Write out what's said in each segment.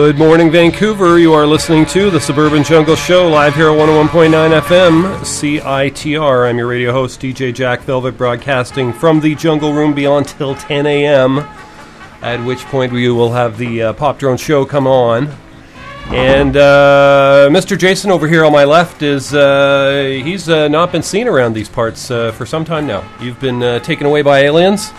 Good morning, Vancouver. You are listening to the Suburban Jungle Show live here at 101.9 FM, CITR. I'm your radio host, DJ Jack Velvet, broadcasting from the Jungle Room beyond till 10 a.m., at which point we will have the uh, Pop Drone Show come on. And uh, Mr. Jason over here on my left is, uh, he's uh, not been seen around these parts uh, for some time now. You've been uh, taken away by aliens.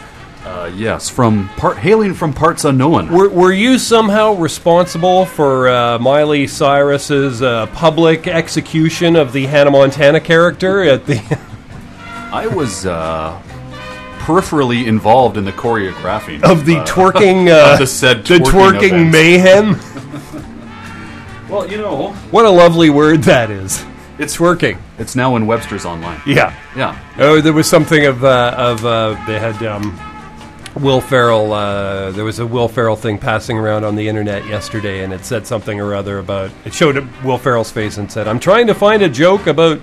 Yes, from part hailing from parts unknown. Were, were you somehow responsible for uh, Miley Cyrus's uh, public execution of the Hannah Montana character at the? I was uh, peripherally involved in the choreographing of the uh, twerking, uh, of the said the twerking event. mayhem. Well, you know, What a lovely word that is. It's twerking. it's now in Webster's online. Yeah. Yeah, Oh, there was something of uh, of uh, they had um, Will Ferrell. Uh, there was a Will Ferrell thing passing around on the internet yesterday, and it said something or other about. It showed Will Ferrell's face and said, "I'm trying to find a joke about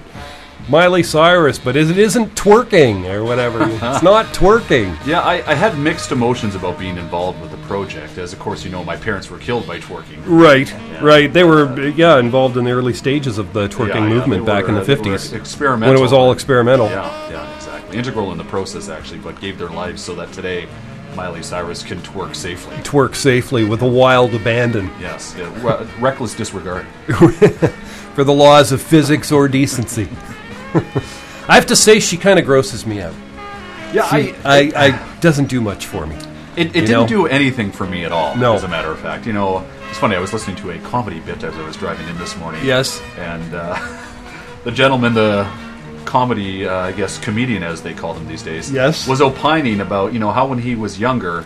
Miley Cyrus, but it isn't twerking or whatever. it's not twerking." yeah. I, I had mixed emotions about being involved with the project, as of course you know my parents were killed by twerking. Right, right. They were yeah involved in the early stages of the twerking Yeah, yeah, movement they back were, in the uh, fifties, experimental. when it was all experimental. Yeah, yeah. Integral in the process, actually, but gave their lives so that today Miley Cyrus can twerk safely. Twerk safely with a wild abandon Yes, yeah, re- reckless disregard. for the laws of physics or decency. I have to say, she kind of grosses me out. Yeah, She, I, I, doesn't do much for me. It, it didn't know? do anything for me at all. No. as a matter of fact, you know, it's funny. I was listening to a comedy bit as I was driving in this morning. Yes. and uh, the gentleman, the comedy, uh, I guess, comedian as they call them these days, Yes. was opining about you know how when he was younger,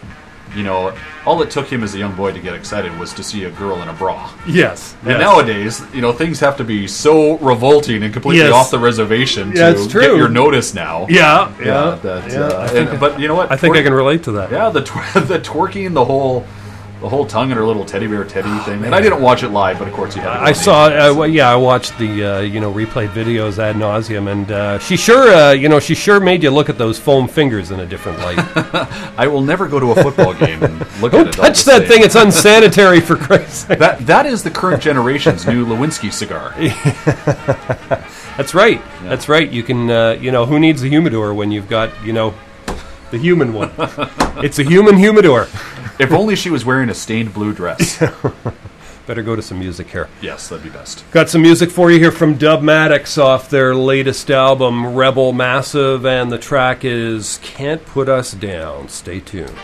you know, all it took him as a young boy to get excited was to see a girl in a bra. Yes. And nowadays, you know, things have to be so revolting and completely Yes. off the reservation to Yeah, it's get your notice now. Yeah, yeah. Yeah, that, yeah. uh, and- but you know what? I think I can relate to that. yeah, the the twerking, the whole the whole tongue and her little teddy bear teddy thing. And I didn't watch it live, but of course you had. it I saw, uh, well, yeah, I watched the uh, you know replayed videos ad nauseum, and uh, she sure, uh, you know, she sure made you look at those foam fingers in a different light. I will never go to a football game and look at Don't it. all touch that same. thing; it's unsanitary for Christ's sake. That that is the current generation's new Lewinsky cigar. That's right. That's right. You can, uh, you know, who needs a humidor when you've got, you know, the human one? it's a human humidor. If only she was wearing a stained blue dress. Better go to some music here. Yes, that'd be best. Got some music for you here from Dubmatix off their latest album, Rebel Massive, and the track is Can't Put Us Down. Stay tuned.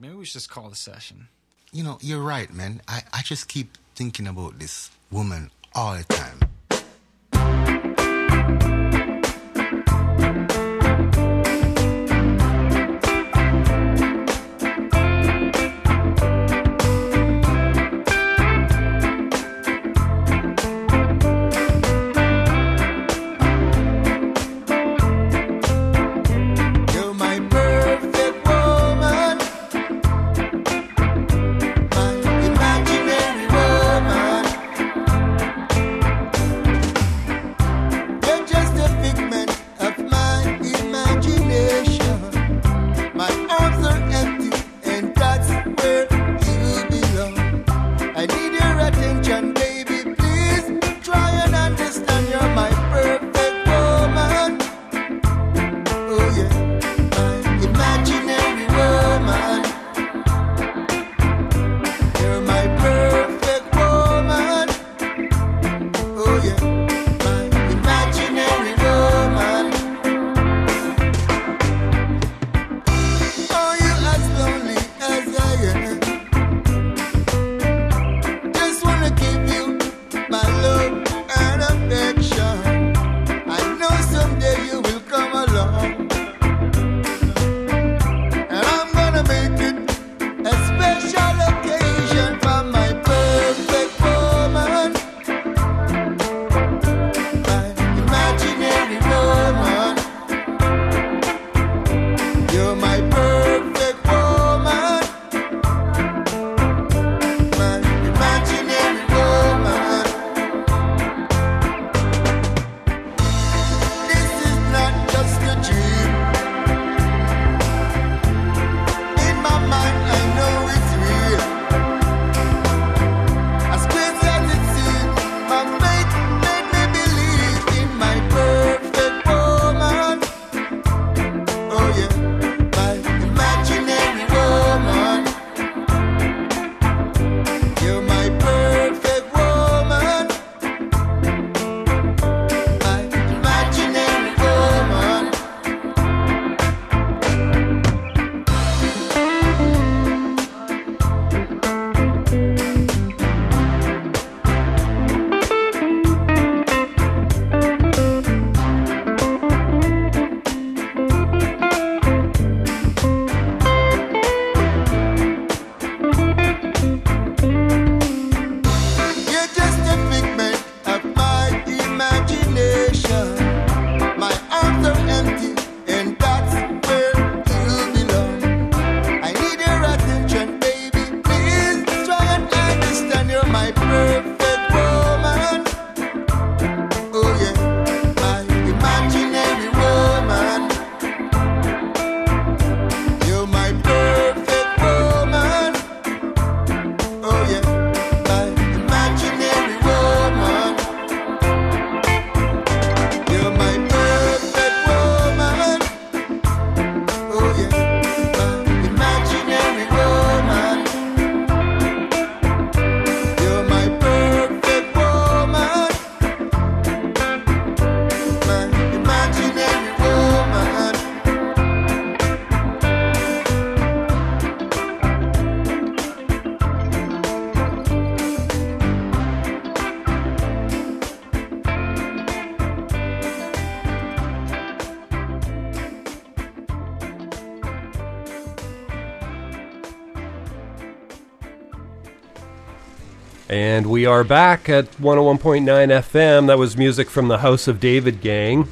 Maybe we should just call the session. You know, you're right, man. I, I just keep thinking about this woman all the time. And we are back at 101.9 FM. That was music from the House of David gang.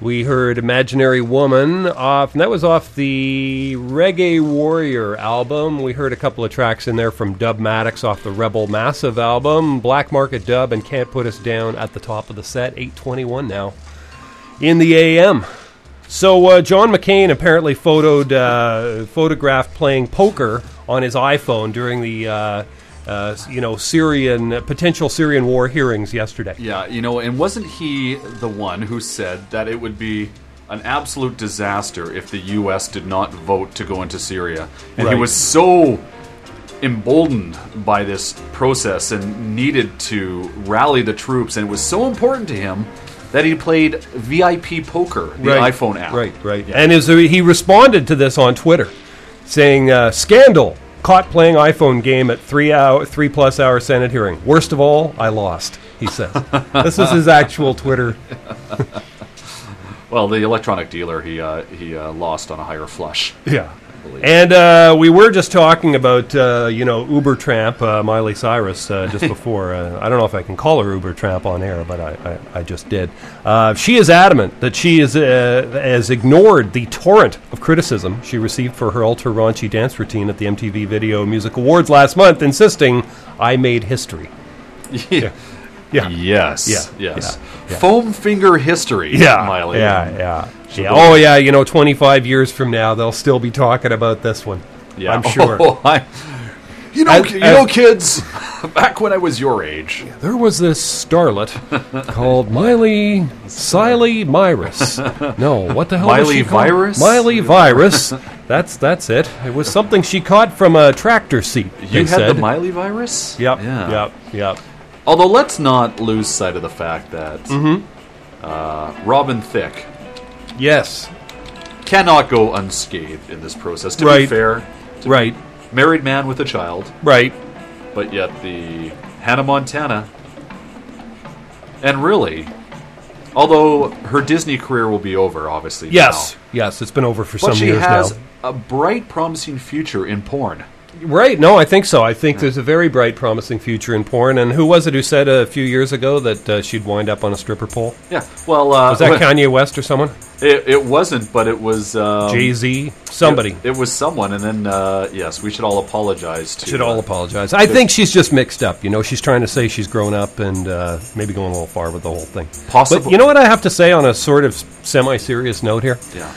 We heard Imaginary Woman off, and that was off the Reggae Warrior album. We heard a couple of tracks in there from Dubmatix off the Rebel Massive album, Black Market Dub, and Can't Put Us Down at the top of the set, 821 now in the AM. So uh, John McCain apparently photoed, uh, photographed playing poker on his iPhone during the, uh, uh, you know, Syrian potential Syrian war hearings yesterday. Yeah, you know, and wasn't he the one who said that it would be an absolute disaster if the U.S. did not vote to go into Syria? And Right. he was so emboldened by this process and needed to rally the troops, and it was so important to him that he played VIP Poker, the Right. iPhone app. Right, right. Yeah. And is he responded to this on Twitter, saying, uh, "Scandal: Caught playing iPhone game at three hour, three plus hour Senate hearing. Worst of all, I lost." He says. this is his actual Twitter. Well, the electronic dealer, he uh, he uh, lost on a higher flush. Yeah. Believe. And uh, we were just talking about, uh, you know, Uber Tramp, uh, Miley Cyrus, uh, just before. Uh, I don't know if I can call her Uber Tramp on air, but I, I, I just did. Uh, she is adamant that she is, uh, has ignored the torrent of criticism she received for her ultra raunchy dance routine at the MTV Video Music Awards last month, insisting, I made history. yeah. Yeah. Yes. Yeah, Yes. yeah, yeah. Foam finger history. Yeah, Miley. yeah, yeah, yeah. Oh, yeah. You know, twenty-five years from now, they'll still be talking about this one. Yeah. I'm sure. Oh, I, you know, As- you as- know, kids. Back when I was your age, There was this starlet called Miley Siley Myrus. No, what the hell? was Miley she called? Virus? Miley Virus. That's that's it. It was something she caught from a tractor seat. you had said. the Miley virus. Yep. Yeah. Yep. Yep. Although let's not lose sight of the fact that Mm-hmm. uh, Robin Thicke Yes. cannot go unscathed in this process. To be Right. fair, Right. married man with a child, Right. but yet the Hannah Montana, and really, although her Disney career will be over, obviously. Yes. now, Yes. It's been over for but some she years has now. a bright, promising future in porn. Right. No, I think so. I think there's a very bright, promising future in porn. And who was it who said a few years ago that uh, she'd wind up on a stripper pole? Yeah. Well, uh, Was that Kanye West or someone? It, it wasn't, but it was um, Jay Z? Somebody. It, it was someone, and then uh, yes, we should all apologize to. should all uh, apologize. I think she's just mixed up. You know, she's trying to say she's grown up and uh, maybe going a little far with the whole thing. Possible- But you know what I have to say on a sort of semi-serious note here? Yeah.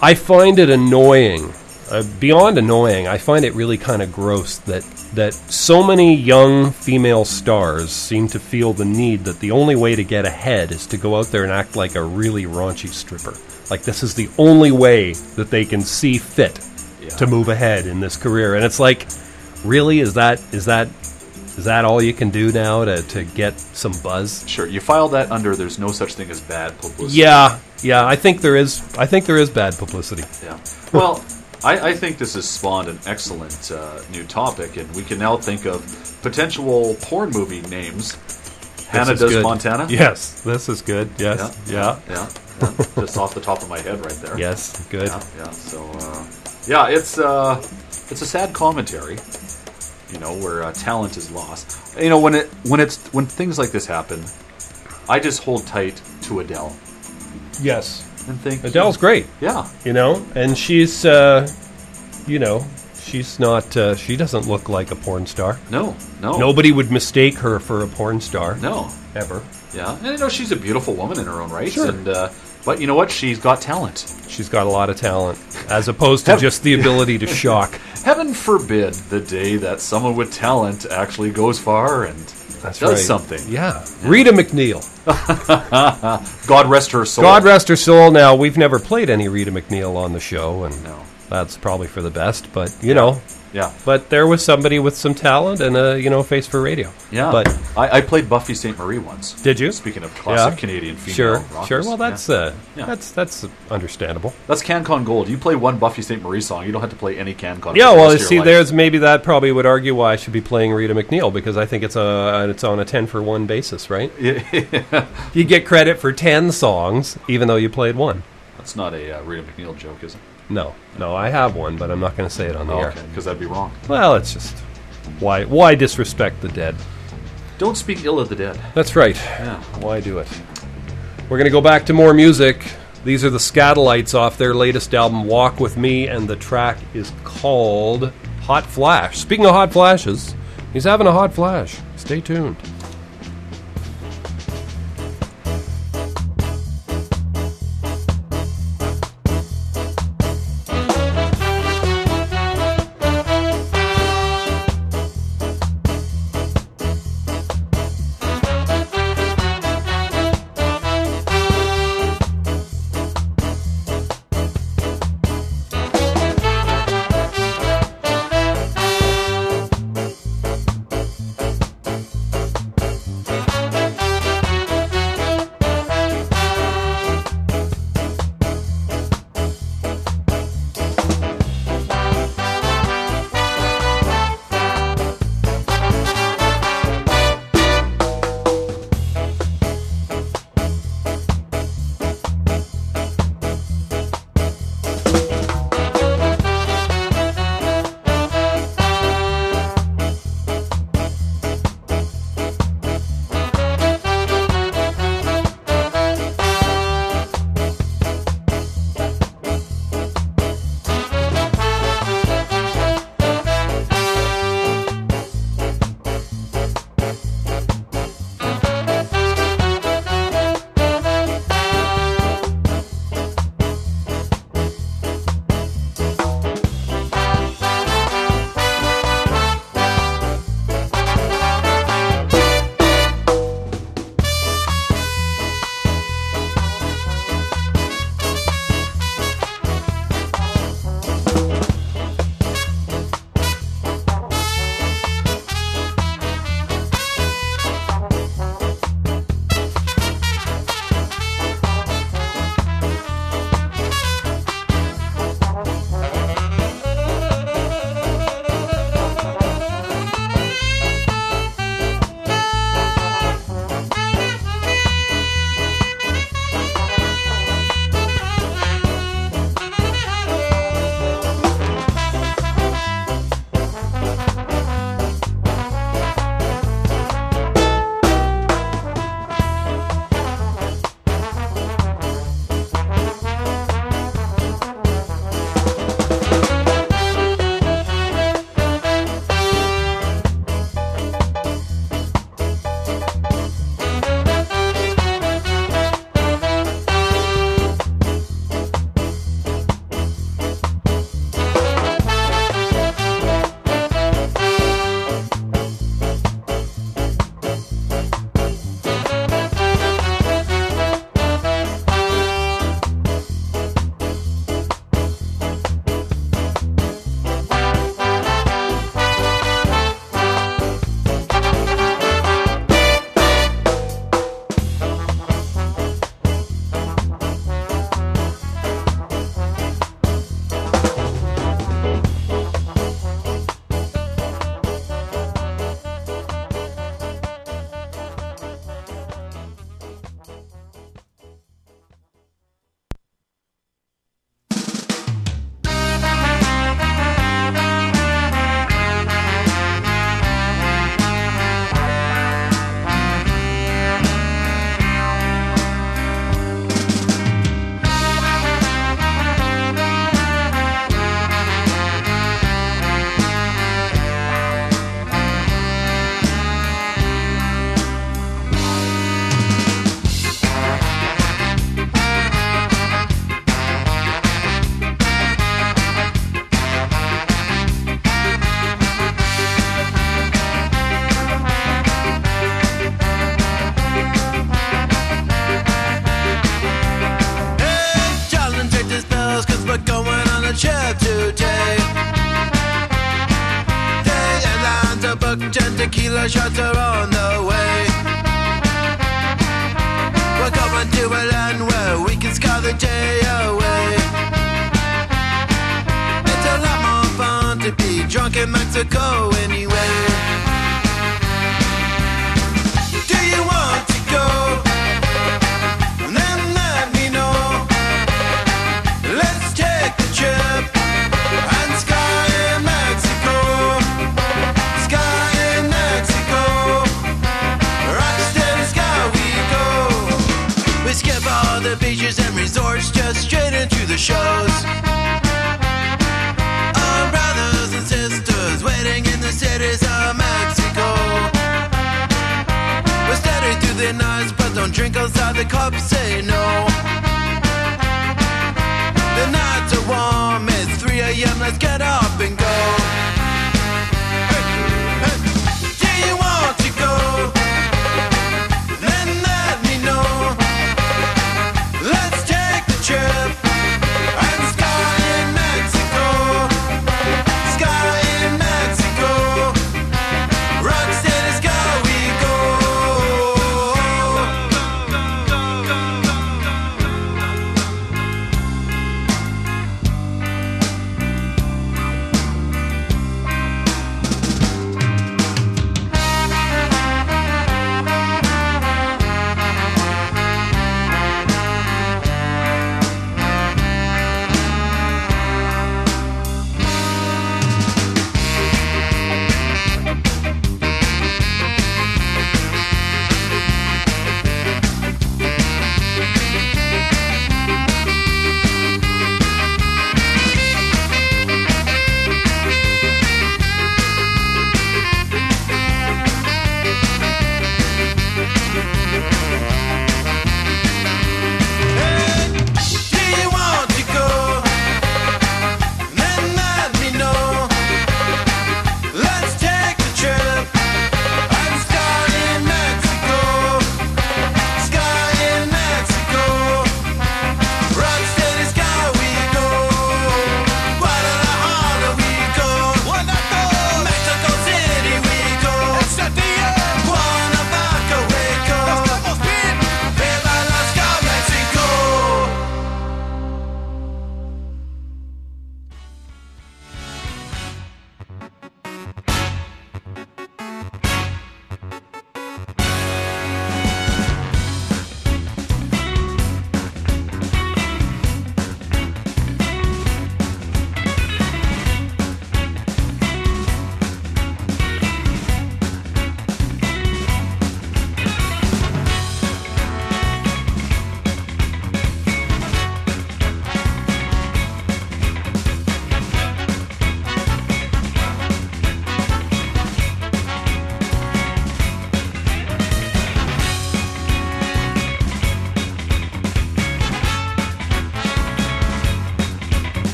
I find it annoying, uh, beyond annoying. I find it really kind of gross that that so many young female stars seem to feel the need that the only way to get ahead is to go out there and act like a really raunchy stripper. Like this is the only way that they can see fit Yeah. to move ahead in this career. And it's like, really, is that is that is that all you can do now to, to get some buzz? Sure. You file that under. There's no such thing as bad publicity. Yeah, yeah. I think there is. I think there is bad publicity. Yeah. Well, I, I think this has spawned an excellent uh, new topic, and we can now think of potential porn movie names. Hannah This is does good. Montana. Yes, this is good. Yes, yeah, Yeah. yeah. Just off the top of my head, right there. yes, good. Yeah. Yeah. So, uh, yeah, it's uh, it's a sad commentary. You know, where uh, talent is lost. You know, when it when it's when things like this happen, I just hold tight to Adele Yes, and think Adele's great. Yeah. You know, and she's, uh, you know, she's not. Uh, she doesn't look like a porn star. No. No. Nobody would mistake her for a porn star. No. ever. Yeah, and you know she's a beautiful woman in her own right. Sure. And uh, but you know what? She's got talent. She's got a lot of talent, as opposed to just the ability to shock. Heaven forbid the day that someone with talent actually goes far and That's does right. something. Yeah, Rita MacNeil. God rest her soul. God rest her soul. Now we've never played any Rita MacNeil on the show, and No. that's probably for the best. But you know, Yeah, but there was somebody with some talent and a you know face for radio. yeah. But I, I played Buffy Sainte-Marie once. did you? Speaking of classic Yeah. Canadian female Sure, rockers. sure. Well, that's yeah. uh, Yeah. that's that's understandable. that's CanCon Gold. You play one Buffy Sainte-Marie song, you don't have to play any CanCon. Yeah, well, see, life. there's maybe that probably would argue why I should be playing Rita MacNeil because I think it's a it's on a ten for one basis, right? You get credit for ten songs even though you played one. That's not a uh, Rita MacNeil joke, is it? No, no, I have one, but I'm not going to say it on the air. okay, because that'd be wrong. Well, it's just why why disrespect the dead? Don't speak ill of the dead. That's right. Yeah. Why do it? We're going to go back to more music. These are the Skatalites off their latest album, Walk With Me, and the track is called Hot Flash. Speaking of hot flashes, he's having a hot flash. Stay tuned.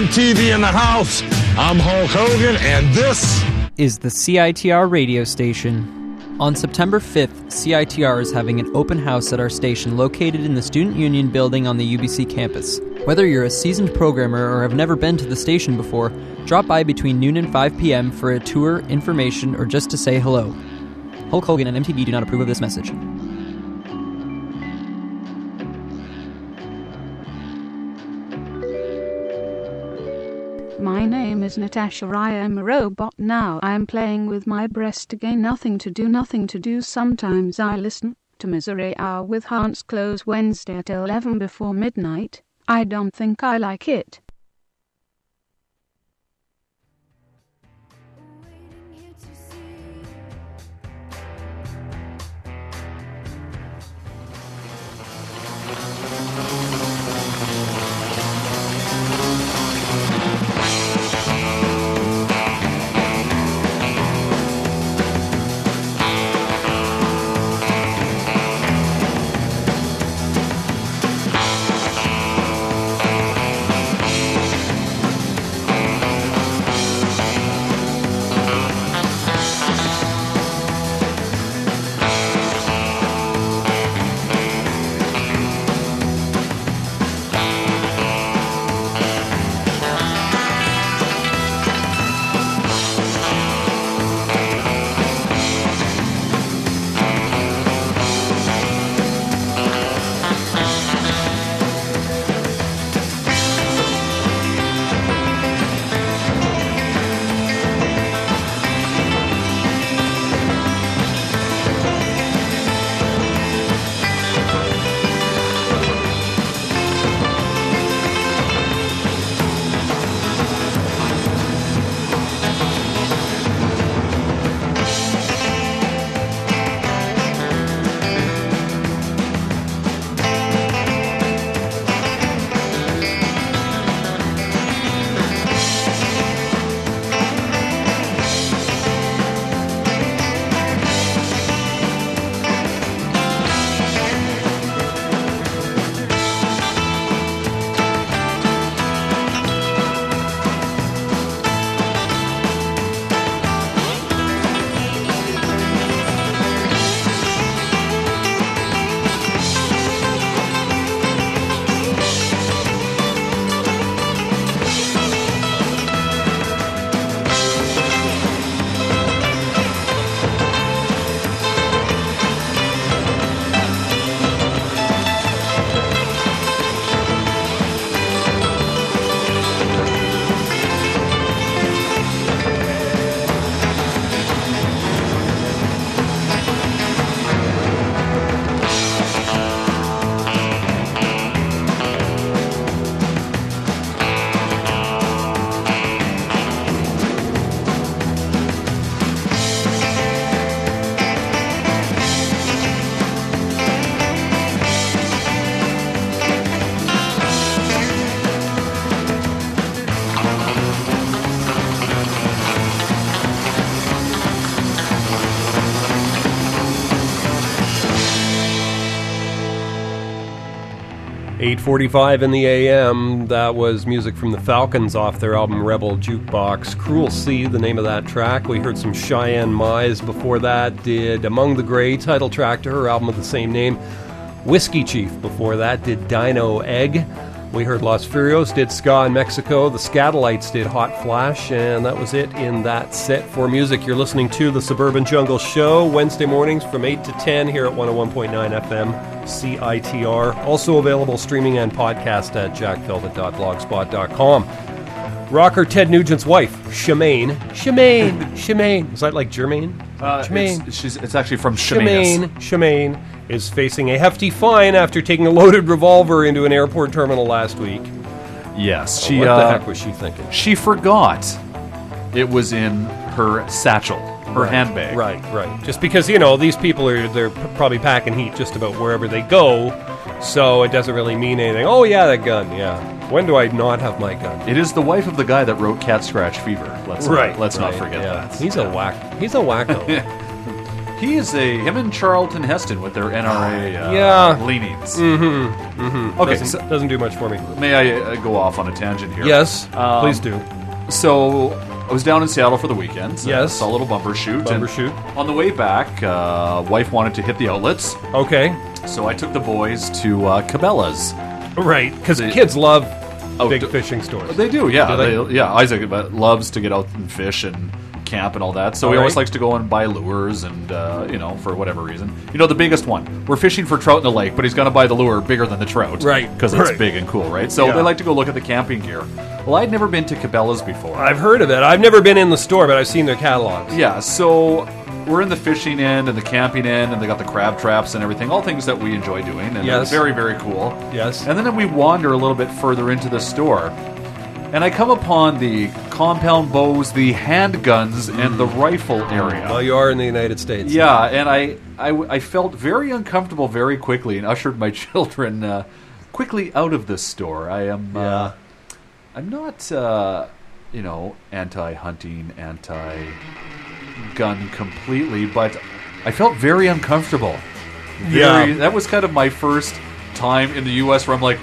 MTV in the house. I'm Hulk Hogan, and this is the CITR radio station. On September 5th, CITR is having an open house at our station located in the Student Union building on the UBC campus. Whether you're a seasoned programmer or have never been to the station before, drop by between noon and 5 p.m. for a tour, information, or just to say hello. Hulk Hogan and MTV do not approve of this message. Is Natasha. I am a robot now. I am playing with my breast again. Nothing to do, nothing to do. Sometimes I listen to Misery Hour with Hans Kloss Wednesday at 11 before midnight. I don't think I like it. Eight forty-five in the AM. That was music from the Falcons off their album Rebel Jukebox. Cruel Sea, the name of that track. We heard some Cheyenne Mize before that. Did Among the Grey, title track to her album of the same name. Whiskey Chief before that did Dino Egg. We heard Los Furios did Ska in Mexico. The Skatalites did Hot Flash, and that was it in that set for music. You're listening to the Suburban Jungle Show Wednesday mornings from 8 to 10 here at 101.9 FM CITR. Also available streaming and podcast at jackvelvet.blogspot.com. Rocker Ted Nugent's wife, Shemane. Shemane. Shemane. Is that like Jermaine? Uh, Shemane. it's, she's, it's actually from Shemane, Shemane. Shemane is facing a hefty fine after taking a loaded revolver into an airport terminal last week. Yes, she. what uh, the heck was she thinking? She forgot it was in her satchel, her Right, handbag. Right, right. Just because you know these people are they're p- probably packing heat just about wherever they go, so it doesn't really mean anything. Oh yeah, that gun. Yeah. When do I not have my gun? It is the wife of the guy that wrote Cat Scratch Fever. Let's right. not, let's not forget yeah. that. He's a whack. He's a wacko. He is a him and Charlton Heston with their NRA uh, Yeah. leanings. Mm-hmm. Mm-hmm. Okay, doesn't, so- doesn't do much for me. May I uh, go off on a tangent here? Yes, Um, please do. So I was down in Seattle for the weekend. uh, Yes. saw a little Bumbershoot. Bumper shoot. On the way back, uh, wife wanted to hit the outlets, Okay, so I took the boys to uh, Cabela's. right, because kids love Oh, big d- fishing stores. They do, yeah. They? Yeah, Isaac loves to get out and fish and camp and all that. So he All always likes to go and buy lures and, uh, you know, for whatever reason. You know, the biggest one. We're fishing for trout in the lake, but he's going to buy the lure bigger than the trout. Right, Because it's big and cool, right? So Yeah. they like to go look at the camping gear. Well, I'd never been to Cabela's before. I've heard of it. I've never been in the store, but I've seen their catalogs. Yeah, so we're in the fishing end and the camping end, and they got the crab traps and everything, all things that we enjoy doing, and Yes. very, very cool. Yes. And then we wander a little bit further into the store, and I come upon the compound bows, the handguns, and the rifle area. Well, you are in the United States. Yeah, and I, I, I felt very uncomfortable very quickly and ushered my children uh, quickly out of this store. I am, Yeah. uh, I'm not, uh, you know, anti-hunting, anti-gun completely, but I felt very uncomfortable. Very, Yeah. that was kind of my first time in the U.S. where I'm like,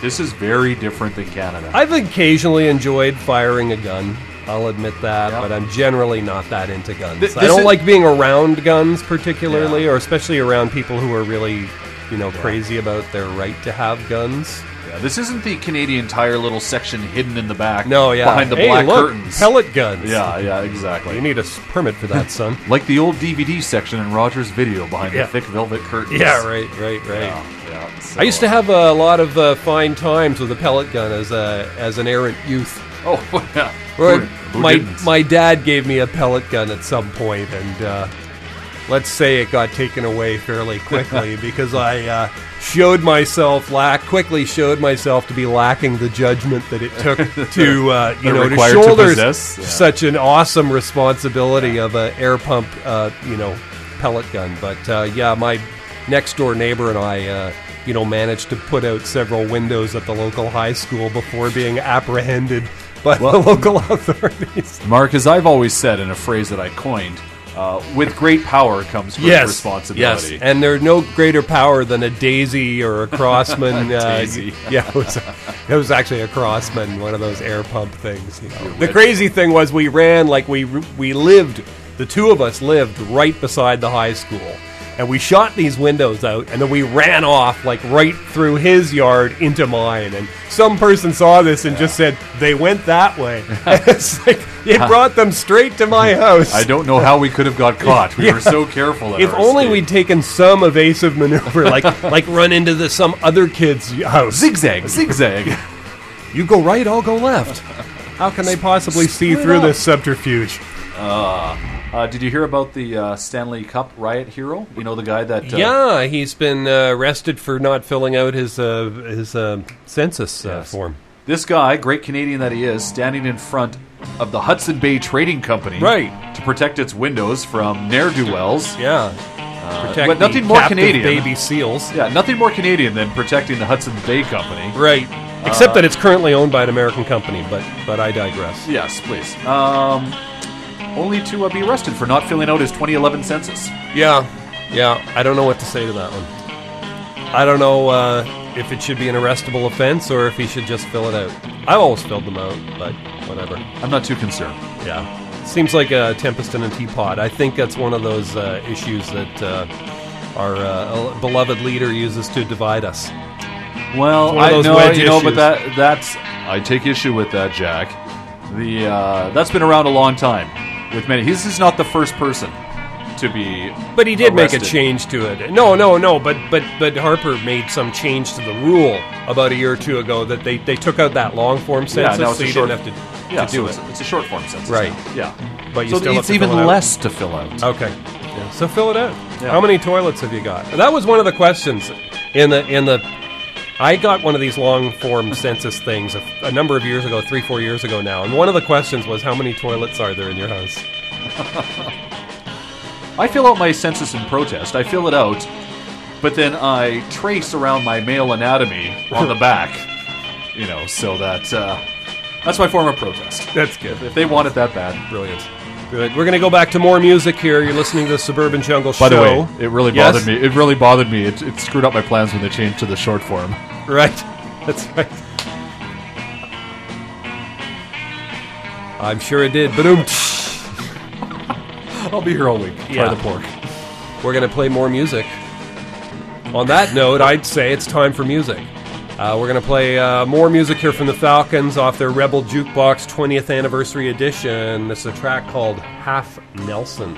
this is very different than Canada. I've occasionally enjoyed firing a gun. I'll admit that, Yeah. but I'm generally not that into guns. Th- I don't is- like being around guns particularly, Yeah. or especially around people who are really, you know, crazy about their right to have guns. Yeah, this isn't the Canadian Tire little section hidden in the back. No, yeah. behind the Hey, black look, curtains. pellet guns. Yeah, yeah, exactly. You need a permit for that, son. like the old DVD section in Rogers Video behind Yeah. the thick velvet curtains. yeah, right, right, right. Yeah, yeah. So, I used to have a lot of uh, fine times with a pellet gun as a as an errant youth. Oh, yeah. Who- who my didn't? my dad gave me a pellet gun at some point, and uh, let's say it got taken away fairly quickly because I uh, showed myself lack quickly showed myself to be lacking the judgment that it took to uh, you know to required to shoulder yeah. such an awesome responsibility of a air pump uh, you know pellet gun. But uh, yeah, my next door neighbor and I. Uh, you know, managed to put out several windows at the local high school before being apprehended by Well- the local authorities. Mark, as I've always said in a phrase that I coined, uh, with great power comes great responsibility. Yes, and there's no greater power than a daisy or a Crosman. uh, Daisy. yeah, it was, it was actually a Crosman, one of those air pump things. You know. The crazy thing was we ran like we we lived. The two of us lived right beside the high school. And we shot these windows out, and then we ran off like right through his yard into mine. And some person saw this and just said they went that way. it's like it brought them straight to my house. I don't know how we could have got caught. We Yeah. were so careful. at If only escape. we'd taken some evasive maneuver, like like run into the, some other kid's house. zigzag, zigzag. You go right, I'll go left. How can they possibly see through up. this subterfuge? Uh, did you hear about the uh, Stanley Cup riot hero? You know the guy that uh, yeah, he's been uh, arrested for not filling out his uh, his uh, census uh, Yes. form. This guy, great Canadian that he is, standing in front of the Hudson Bay Trading Company, Right. to protect its windows from ne'er do wells. Yeah, protect but nothing the more captive Canadian. baby seals. Yeah, nothing more Canadian than protecting the Hudson Bay Company. Right. Except that it's currently owned by an American company, but but I digress. Yes, please. Um, only to uh, be arrested for not filling out his 2011 census. Yeah, yeah. I don't know what to say to that one. I don't know uh, if it should be an arrestable offense or if he should just fill it out. I've always filled them out, but whatever. I'm not too concerned. Yeah. Seems like a tempest in a teapot. I think that's one of those uh, issues that uh, our uh, beloved leader uses to divide us. Well, I know, wedge you know, but that that's I take issue with that, Jack. The uh, that's been around a long time with many. This is not the first person to be. But he did make a change to it. No, no, no. But but but Harper made some change to the rule about a year or two ago that they, they took out that long form census, now it's so you short- didn't have to, Yeah, to do so it. it's, it's a short form census. Right. now. Yeah. But you so still it's even fill it out. less to fill out. Okay. Yeah, so fill it out. Yeah. How many toilets have you got? That was one of the questions in the in the. I got one of these long form census things a, a number of years ago, three four years ago now, and one of the questions was how many toilets are there in your house? I fill out my census in protest. I fill it out, but then I trace around my male anatomy on the back. You know, so that uh, that's my form of protest. That's good. If they want it that bad, Brilliant. Good. We're going to go back to more music here. You're listening to the Suburban Jungle By Show. the way, it really Yes? bothered me. It really bothered me. It, it screwed up my plans when they changed to the short form. Right. That's right. I'm sure it did. Boom. I'll be here all week. Try Yeah. the pork. We're going to play more music. On that note, I'd say it's time for music. Uh, we're going to play uh, more music here from the Falcons off their Rebel Jukebox 20th Anniversary Edition. This is a track called Half Nelson.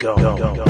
Let's go. I've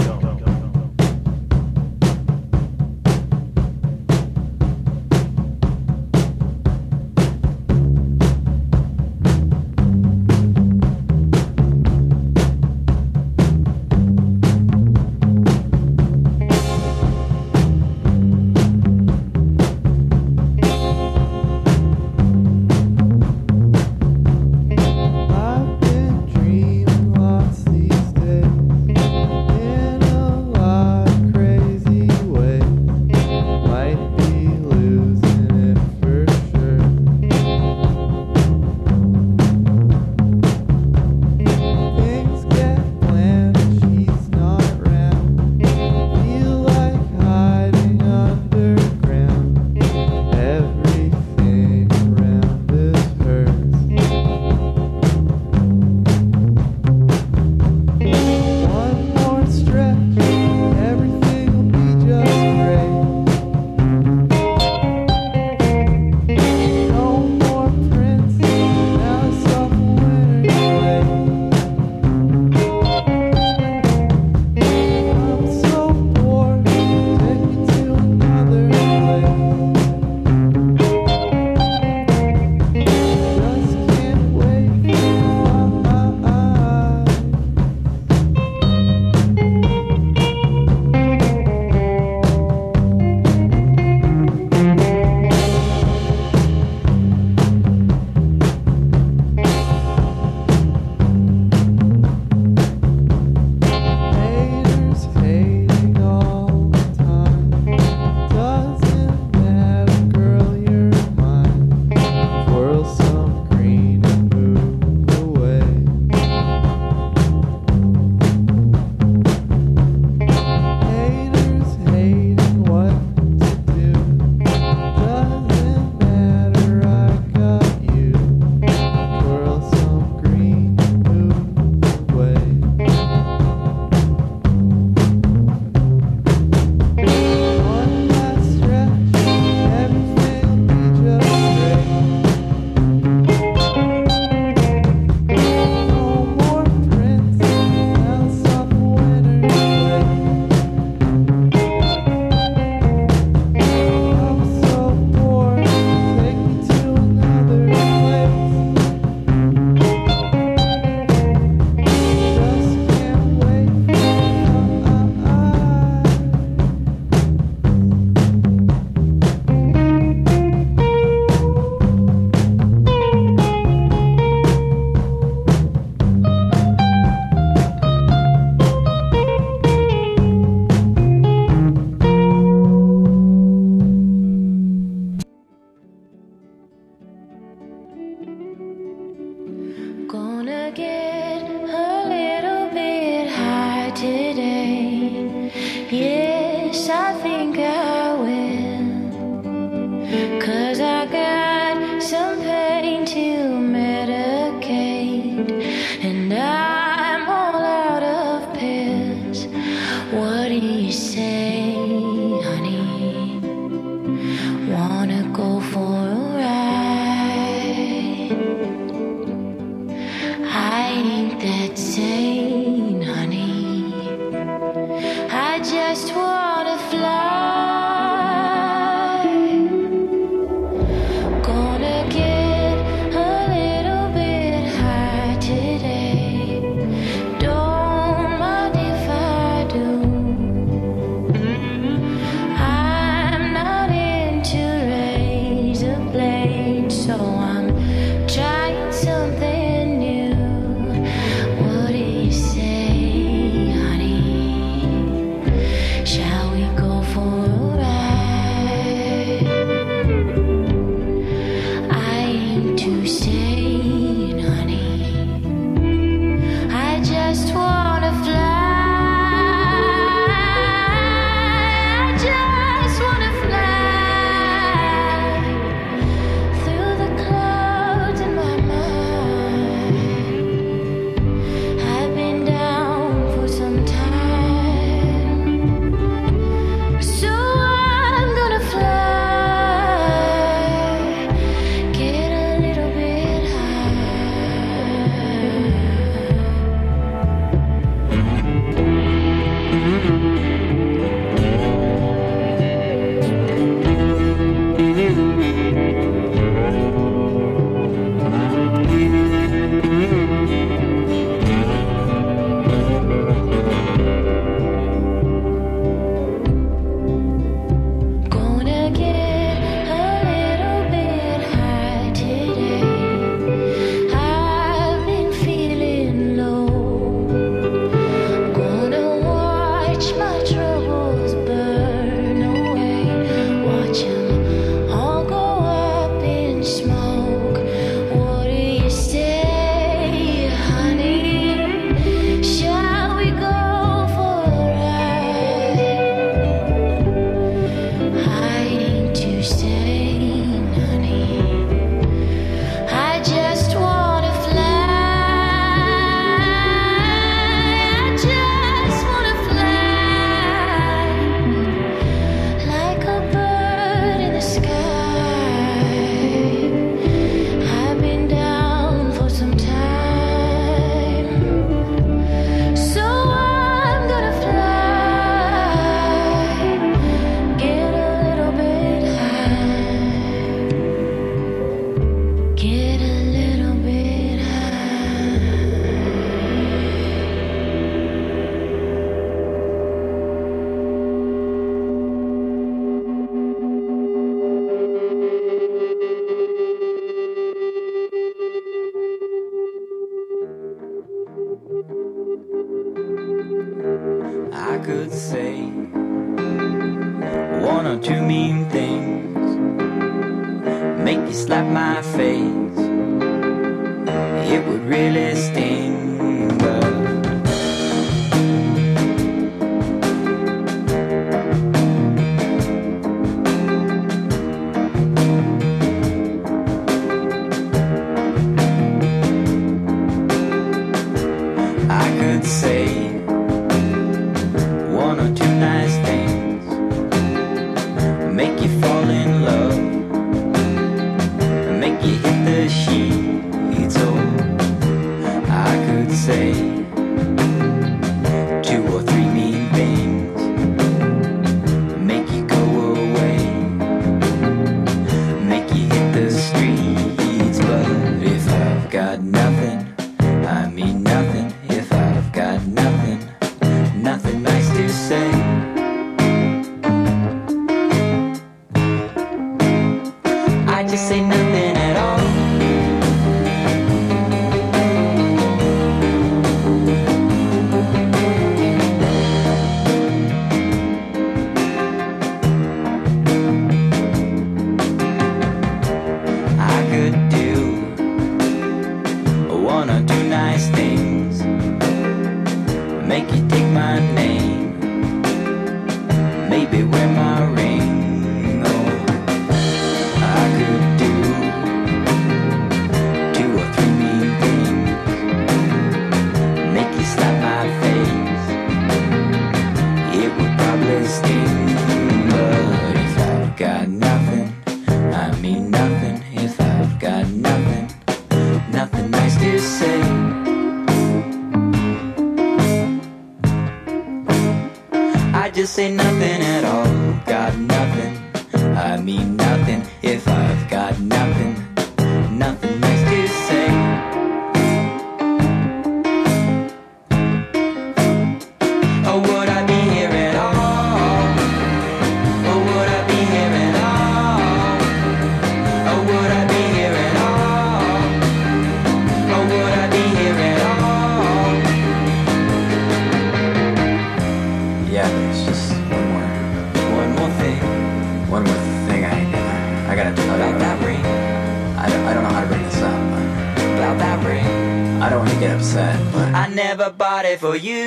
for you.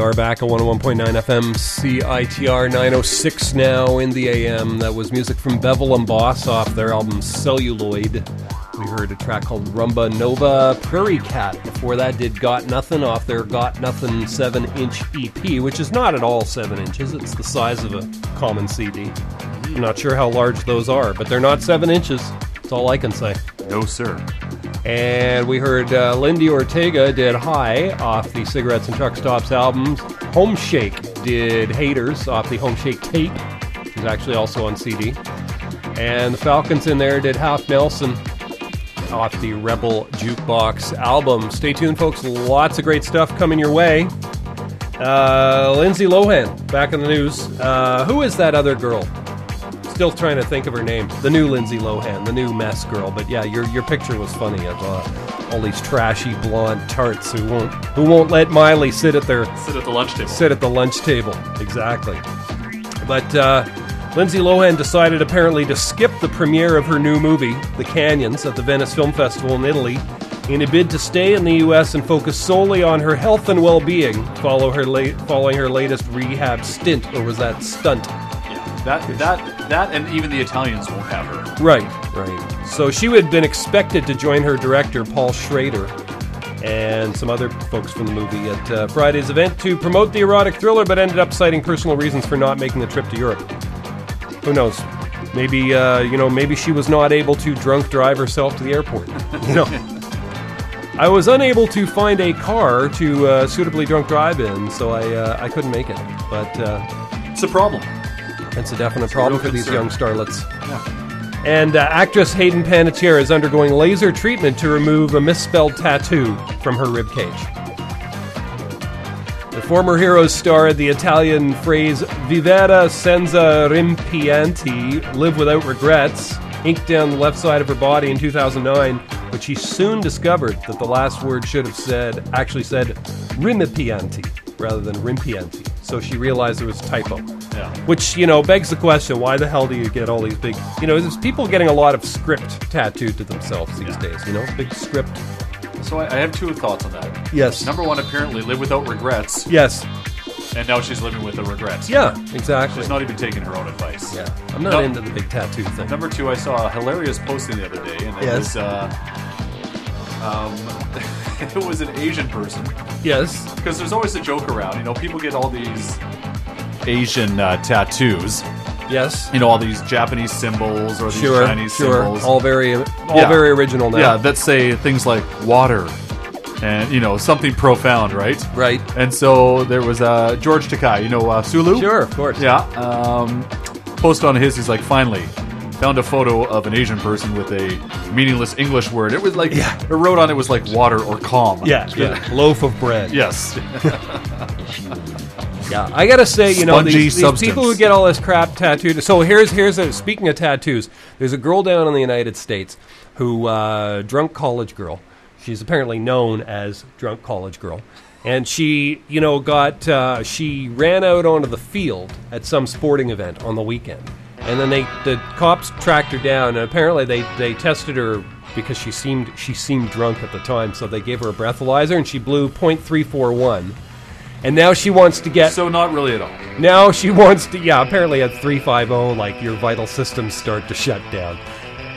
Are back at 101.9 FM CITR 906 now in the AM. That was music from Bevel and Boss off their album Celluloid. We heard a track called Rumba Nova Prairie Cat. Before that, did Got Nothing off their Got Nothing 7 inch EP, which is not at all 7 inches. It's the size of a common CD. I'm not sure how large those are, but they're not 7 inches. That's all I can say. No, sir. And we heard uh, Lindi Ortega did High off the Cigarettes and Truck Stops albums. Homeshake did Haters off the Homeshake tape, which is actually also on CD. And the Falcons in there did Half Nelson off the Rebel Jukebox album. Stay tuned, folks. Lots of great stuff coming your way. Uh, Lindsay Lohan back in the news. Uh, who is that other girl? Still trying to think of her name. The new Lindsay Lohan, the new mess girl. But yeah, your your picture was funny of uh, all these trashy blonde tarts who won't who won't let Miley sit at their Sit at the lunch table. sit at the lunch table. Exactly. But uh, Lindsay Lohan decided apparently to skip the premiere of her new movie, The Canyons, at the Venice Film Festival in Italy, in a bid to stay in the U.S. and focus solely on her health and well-being, follow her la- following her latest rehab stint, or was that stunt? Yeah, that that that, and even the Italians won't have her. Right, right. So she had been expected to join her director, Paul Schrader, and some other folks from the movie at uh, Friday's event to promote the erotic thriller, but ended up citing personal reasons for not making the trip to Europe. Who knows? Maybe uh, you know, maybe she was not able to drunk drive herself to the airport. You know. I was unable to find a car to uh, suitably drunk drive in, so I uh, I couldn't make it. But uh, It's a problem. It's a definite problem real for these young starlets. And uh, actress Hayden Panettiere is undergoing laser treatment to remove a misspelled tattoo from her ribcage. The former Heroes starred the Italian phrase "Vivere senza rimpianti," live without regrets, inked down the left side of her body in 2009, but she soon discovered that the last word should have said, actually said, "rimpianti" rather than "rimpianti." So she realized it was a typo. Yeah. Which, you know, begs the question why the hell do you get all these big. You know, there's people getting a lot of script tattooed to themselves these days, you know? Big script. So I, I have two thoughts on that. Yes. Number one, apparently live without regrets, Yes. and now she's living with the regrets. Yeah, exactly. She's not even taking her own advice. Yeah. I'm not No. into the big tattoo thing. Number two, I saw a hilarious posting the other day, and it Yes. was uh, um, it was an Asian person Yes. because there's always a joke around. You know, people get all these Asian uh, tattoos. Yes. You know, all these Japanese symbols or these Sure. Chinese sure. symbols. All very, all Yeah. very original now. Yeah, that say things like water and, you know, something profound, right? Right. And so there was uh, George Takei, you know, uh, Sulu? Sure, of course. Yeah. Um, post on his, he's like, finally, found a photo of an Asian person with a meaningless English word. It was like, Yeah. it wrote on it was like water or calm. Yeah. yeah. Loaf of bread. Yes. Yeah, I gotta say, you know, these, these people who get all this crap tattooed. So here's here's a speaking of tattoos. There's a girl down in the United States who uh, drunk college girl. She's apparently known as drunk college girl, and she, you know, got uh, she ran out onto the field at some sporting event on the weekend, and then they the cops tracked her down, and apparently they they tested her because she seemed she seemed drunk at the time, so they gave her a breathalyzer, and she blew .341. And now she wants to get so not really at all. now she wants to, yeah, apparently at 350, like your vital systems start to shut down.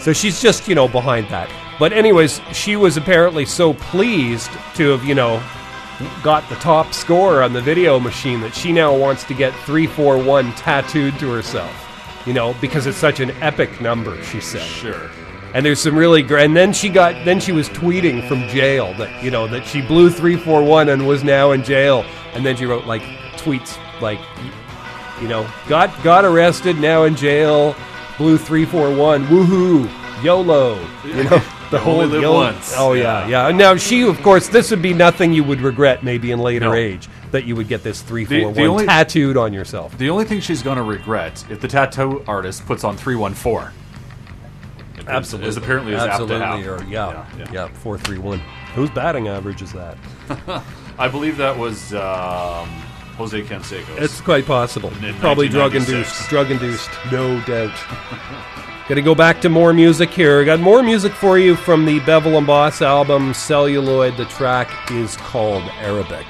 So she's just, you know, behind that. But, anyways, she was apparently so pleased to have, you know, got the top score on the video machine that she now wants to get 341 tattooed to herself. You know, because it's such an epic number, she said. Sure. And there's some really great. And then she got, then she was tweeting from jail that you know that she blew three four one and was now in jail. And then she wrote like tweets like, you know, got got arrested, now in jail, blew three four one, woohoo, YOLO. You know, the You whole live once. Oh yeah, Yeah. yeah. Now she, of course, this would be nothing you would regret maybe in later No. age that you would get this three four the one only- tattooed on yourself. The only thing she's going to regret if the tattoo artist puts on 314. Absolutely, Is apparently is apt to absolutely, happen. or yeah, Yeah, yeah, four three one. Whose batting average is that? I believe that was um, Jose Canseco's. It's quite possible. Probably drug 1996. induced. Drug induced, no doubt. Got to go back to more music here. Got more music for you from the Bevel and Boss album Celluloid. The track is called. Arabic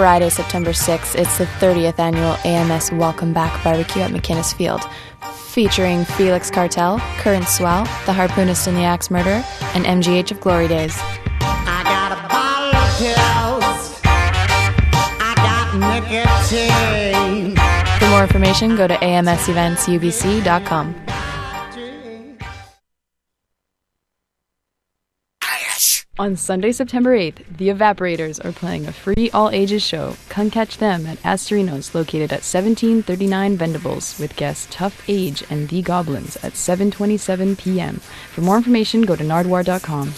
Friday, September 6th, it's the 30th annual AMS Welcome Back Barbecue at MacInnes Field, featuring Felix Cartal, Current Swell, The Harpoonist and the Axe Murderer, and MGH of Glory Days. I got a bottle of pills. I got nicotine. For more information, go to amseventsubc.com. On Sunday, September 8th, the Evaporators are playing a free all ages show. Come catch them at Astorinos, located at 1739 Venables, with guests Tough Age and The Goblins at 7:27 p.m. For more information, go to nardwuar.com.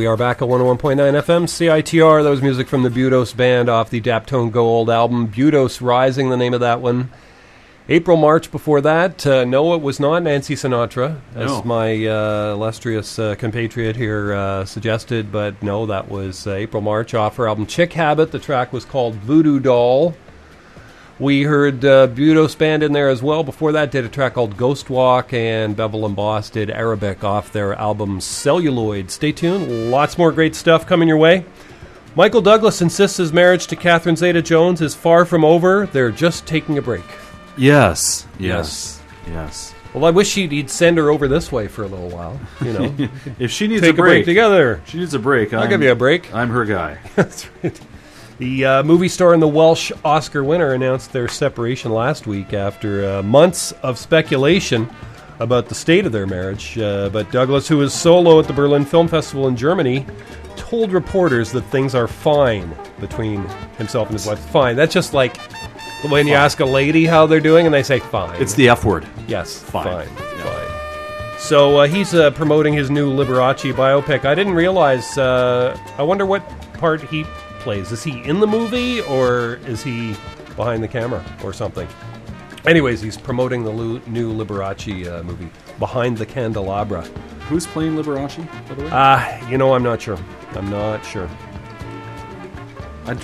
we are back at 101.9 FM CITR. That was music from the Budos Band off the Daptone Gold album. Budos Rising, the name of that one. April, March before that. Uh, no, it was not Nancy Sinatra, as No. my uh, illustrious uh, compatriot here uh, suggested. But no, that was uh, April, March off her album Chick Habit. The track was called Voodoo Doll. We heard uh, Budos Band in there as well. Before that, did a track called Ghost Walk, and Bevel and Boss did Arabic off their album Celluloid. Stay tuned. Lots more great stuff coming your way. Michael Douglas insists his marriage to Catherine Zeta Jones is far from over. They're just taking a break. Yes. Yes. Yes. Well, I wish he'd, he'd send her over this way for a little while. You know, If she needs take a break, together. She needs a break. I'll I'm- give you a break. I'm her guy. That's right. The uh, movie star and the Welsh Oscar winner announced their separation last week after uh, months of speculation about the state of their marriage. Uh, but Douglas, who was solo at the Berlin Film Festival in Germany, told reporters that things are fine between himself and his wife. Fine. That's just like when you ask a lady how they're doing and they say fine. It's the F word. Yes, Fine. fine, fine. So uh, he's uh, promoting his new Liberace biopic. I didn't realize. Uh, I wonder what part he plays. Is he in the movie or is he behind the camera or something? Anyways, he's promoting the new Liberace uh, movie, Behind the Candelabra. Who's playing Liberace, by the way? Ah, you know, I'm not sure. I'm not sure.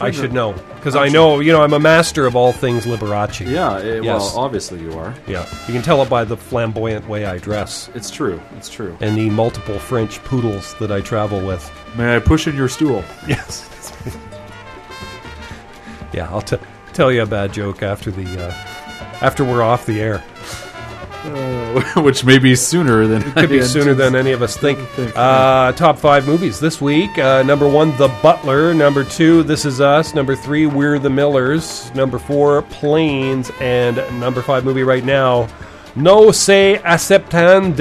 I should know because I know. You know, I'm a master of all things Liberace. Yeah, eh, Yes. well, obviously you are. Yeah, you can tell it by the flamboyant way I dress. It's true. It's true. and the multiple French poodles that I travel with. May I push in your stool? Yes. yeah, I'll t- tell you a bad joke after the uh, after we're off the air. Which may be sooner than it Could be sooner than any of us think. Uh, top five movies this week. Uh, number one, The Butler. Number two, This Is Us. Number three, We're the Millers. Number four, Planes. And number five movie right now, No se aceptan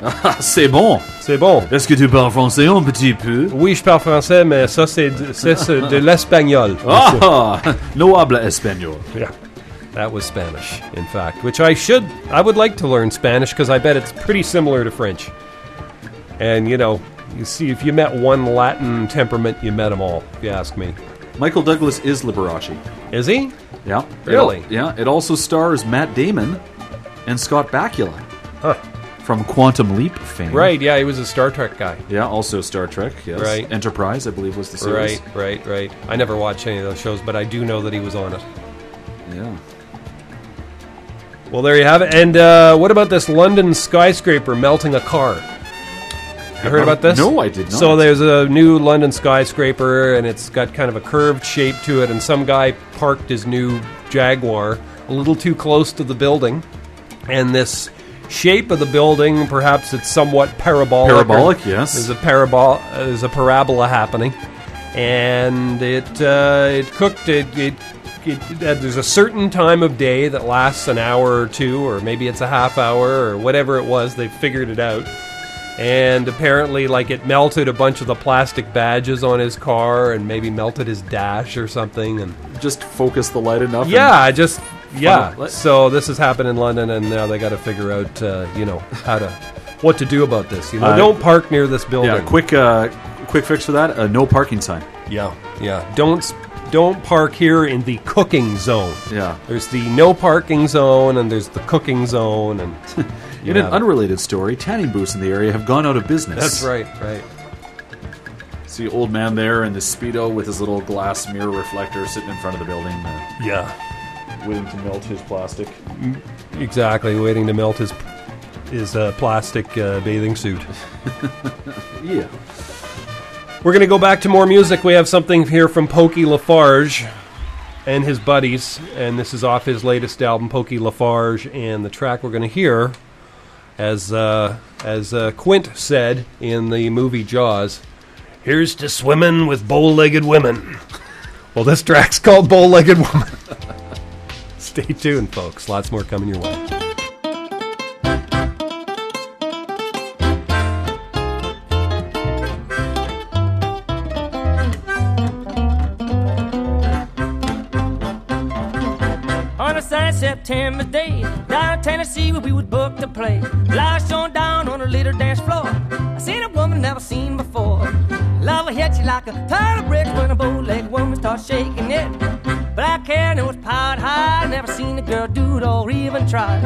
d'évolution. C'est bon. C'est bon. Est-ce que tu parles français un petit peu? Oui, je parle français, mais ça, c'est de, de l'espagnol. Ah, no habla español. Yeah. That was Spanish, in fact, which I should, I would like to learn Spanish because I bet it's pretty similar to French. And, you know, you see, if you met one Latin temperament, you met them all, if you ask me. Michael Douglas is Liberace. Is he? Yeah. Really? It yeah. It also stars Matt Damon and Scott Bakula Huh. From Quantum Leap fame. Right, yeah, he was a Star Trek guy. Yeah. Also Star Trek. Yes. Right. Enterprise, I believe, was the series. Right, right, right. I never watched any of those shows, but I do know that he was on it. Yeah. Well, there you have it. And uh, what about this London skyscraper melting a car? You heard about this? No, I did not. So there's a new London skyscraper, and it's got kind of a curved shape to it. And some guy parked his new Jaguar a little too close to the building, and this shape of the building, perhaps it's somewhat parabolic. Parabolic, yes. There's a parabol, there's a parabola happening, and it uh, it cooked it. it it, uh, there's a certain time of day that lasts an hour or two, or maybe it's a half hour, or whatever it was. They figured it out and apparently like it melted a bunch of the plastic badges on his car and maybe melted his dash or something and Just focus the light enough. yeah just yeah so this has happened in london and now they got to figure out uh, you know how to what to do about this you know Uh, don't park near this building Yeah. Quick, uh, quick fix for that. Uh, no parking sign. yeah yeah don't don't park here in the cooking zone Yeah. there's the no parking zone and there's the cooking zone and In an unrelated story, tanning booths in the area have gone out of business. that's right right See old man there in the speedo with his little glass mirror reflector sitting in front of the building, uh, yeah waiting to melt his plastic. Exactly, waiting to melt his his uh, plastic uh, bathing suit. Yeah. We're going to go back to more music. We have something here from Pokey LaFarge and his buddies, and this is off his latest album, Pokey LaFarge. And the track we're going to hear, as uh, as uh, Quint said in the movie Jaws, "Here's to swimming with bow-legged women." Well, this track's called "Bow-legged Woman." Stay tuned, folks. Lots more coming your way. On a sunny September day down in Tennessee where we would book to play. Lights shone down on a little dance floor. I seen a woman never seen before. Love will hit you like a ton of bricks when a bow-legged woman starts shaking it. Black hair and it was piled high. Never seen a girl do it or even try.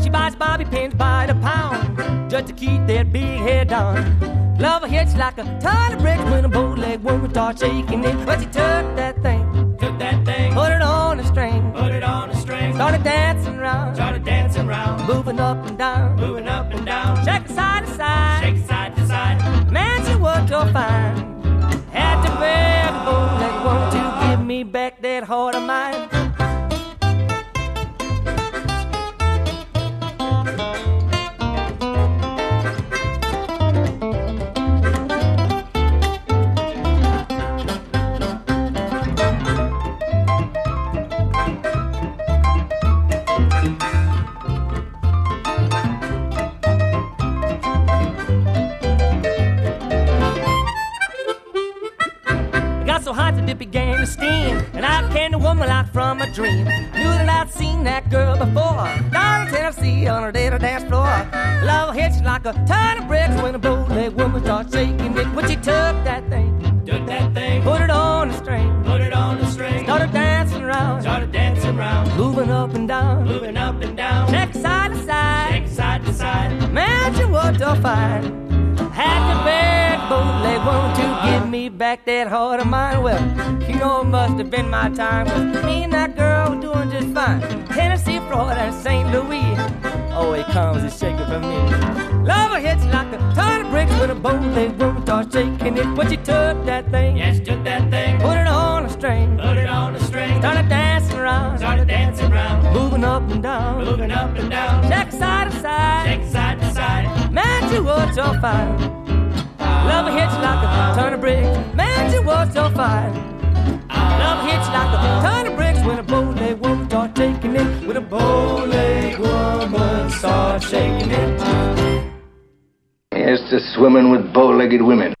She buys bobby pins by the pound just to keep that big head down. Love will hit you like a ton of bricks when a bow-legged woman starts shaking it. But she took that thing, took that thing, put it on a string, put it on a string, started dancing around, started dancing around, moving up and down, moving up and down, side to side, that heart of mine. Well, you know it must have been my time. 'cause me and that girl were doing just fine. Tennessee, Florida, and St. Louis. Oh, it comes and shaking for me. Love hits like a ton of bricks when a bootleg woman starts shaking it. but she took that thing, yes, took that thing, put it on a string, put it on a string, started dancing around, started dancing around, moving up and down, moving up and down, check side to side, check side to side. Man, she was so fine. Love hits you like a ton of bricks. Was so fine. Love hits like a ton of bricks when a bow-legged woman starts taking it. When a bow-legged woman starts shaking it. Here's to swimming with bow-legged women.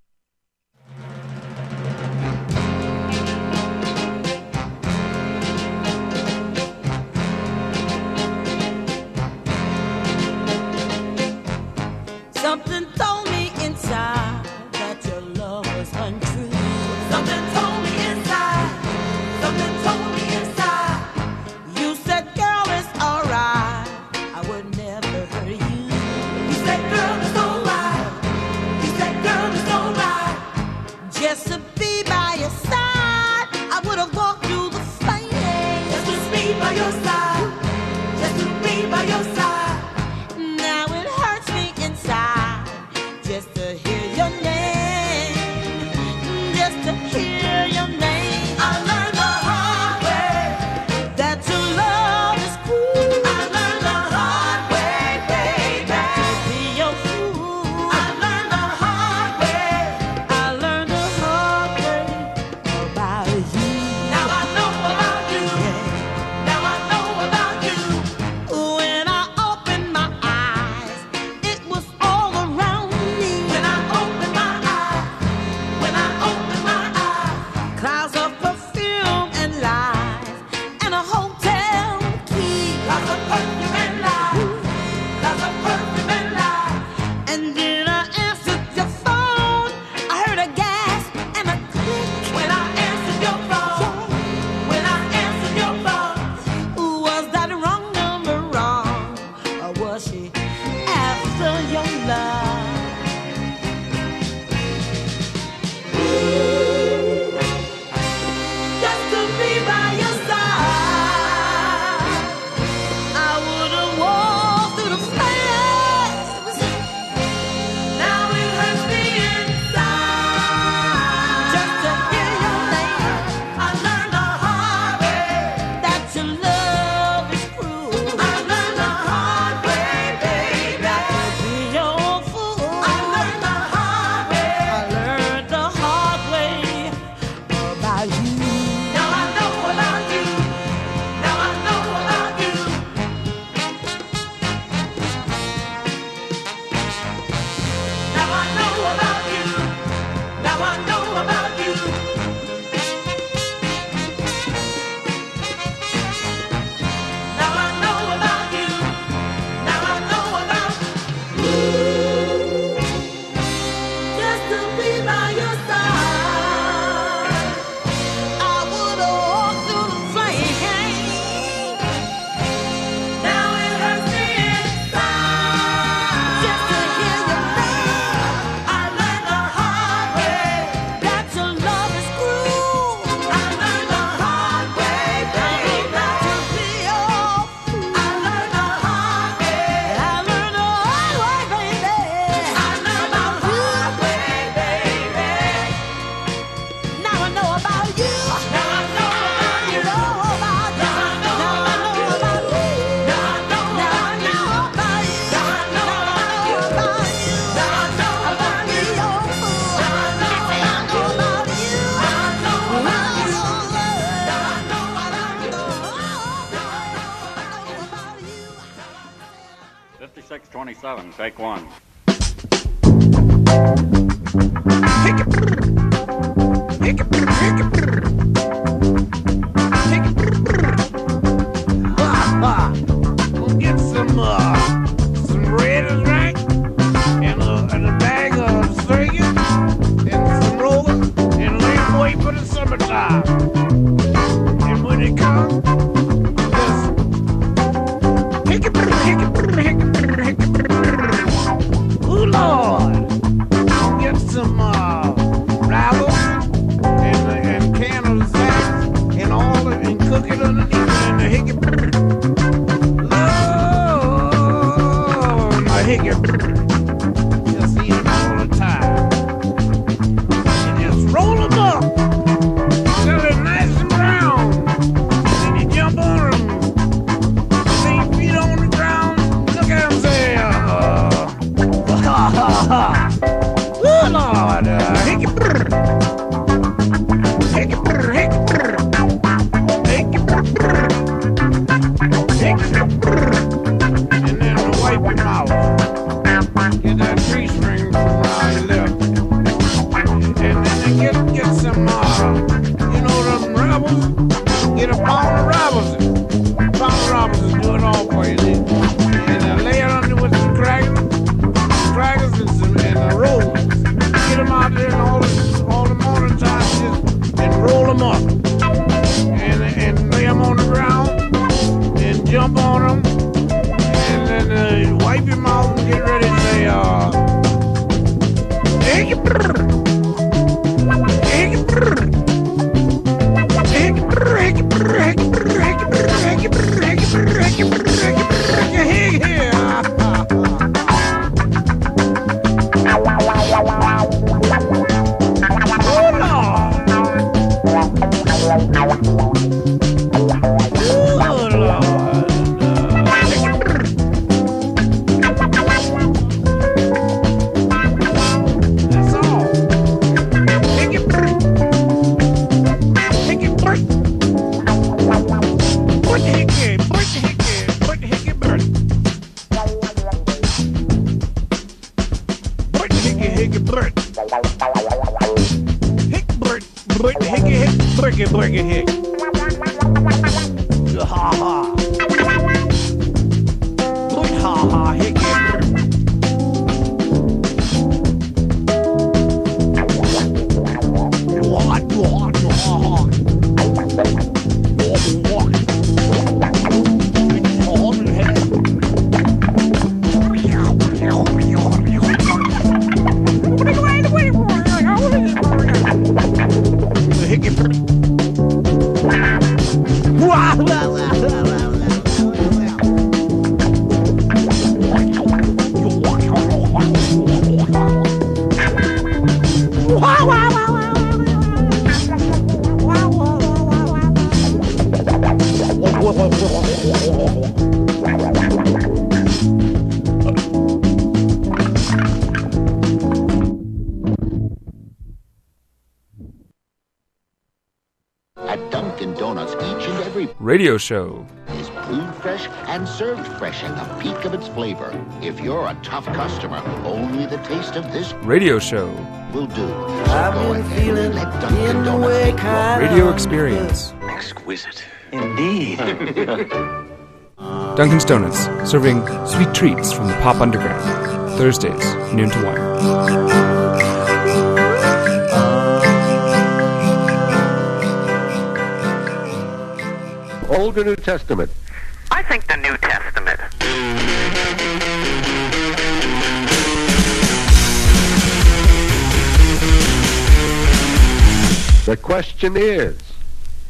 Take one. Wipe your mouth and get ready to say, uh, Radio show. is brewed fresh and served fresh at the peak of its flavor. If you're a tough customer, only the taste of this Radio show. will do. I've So go been ahead feeling and let Dunkin' in the Donuts way take Radio experience. Exquisite. Indeed. Duncan's Donuts, serving sweet treats from the pop underground. Thursdays, noon to 1. Old or New Testament? I think the New Testament. The question is,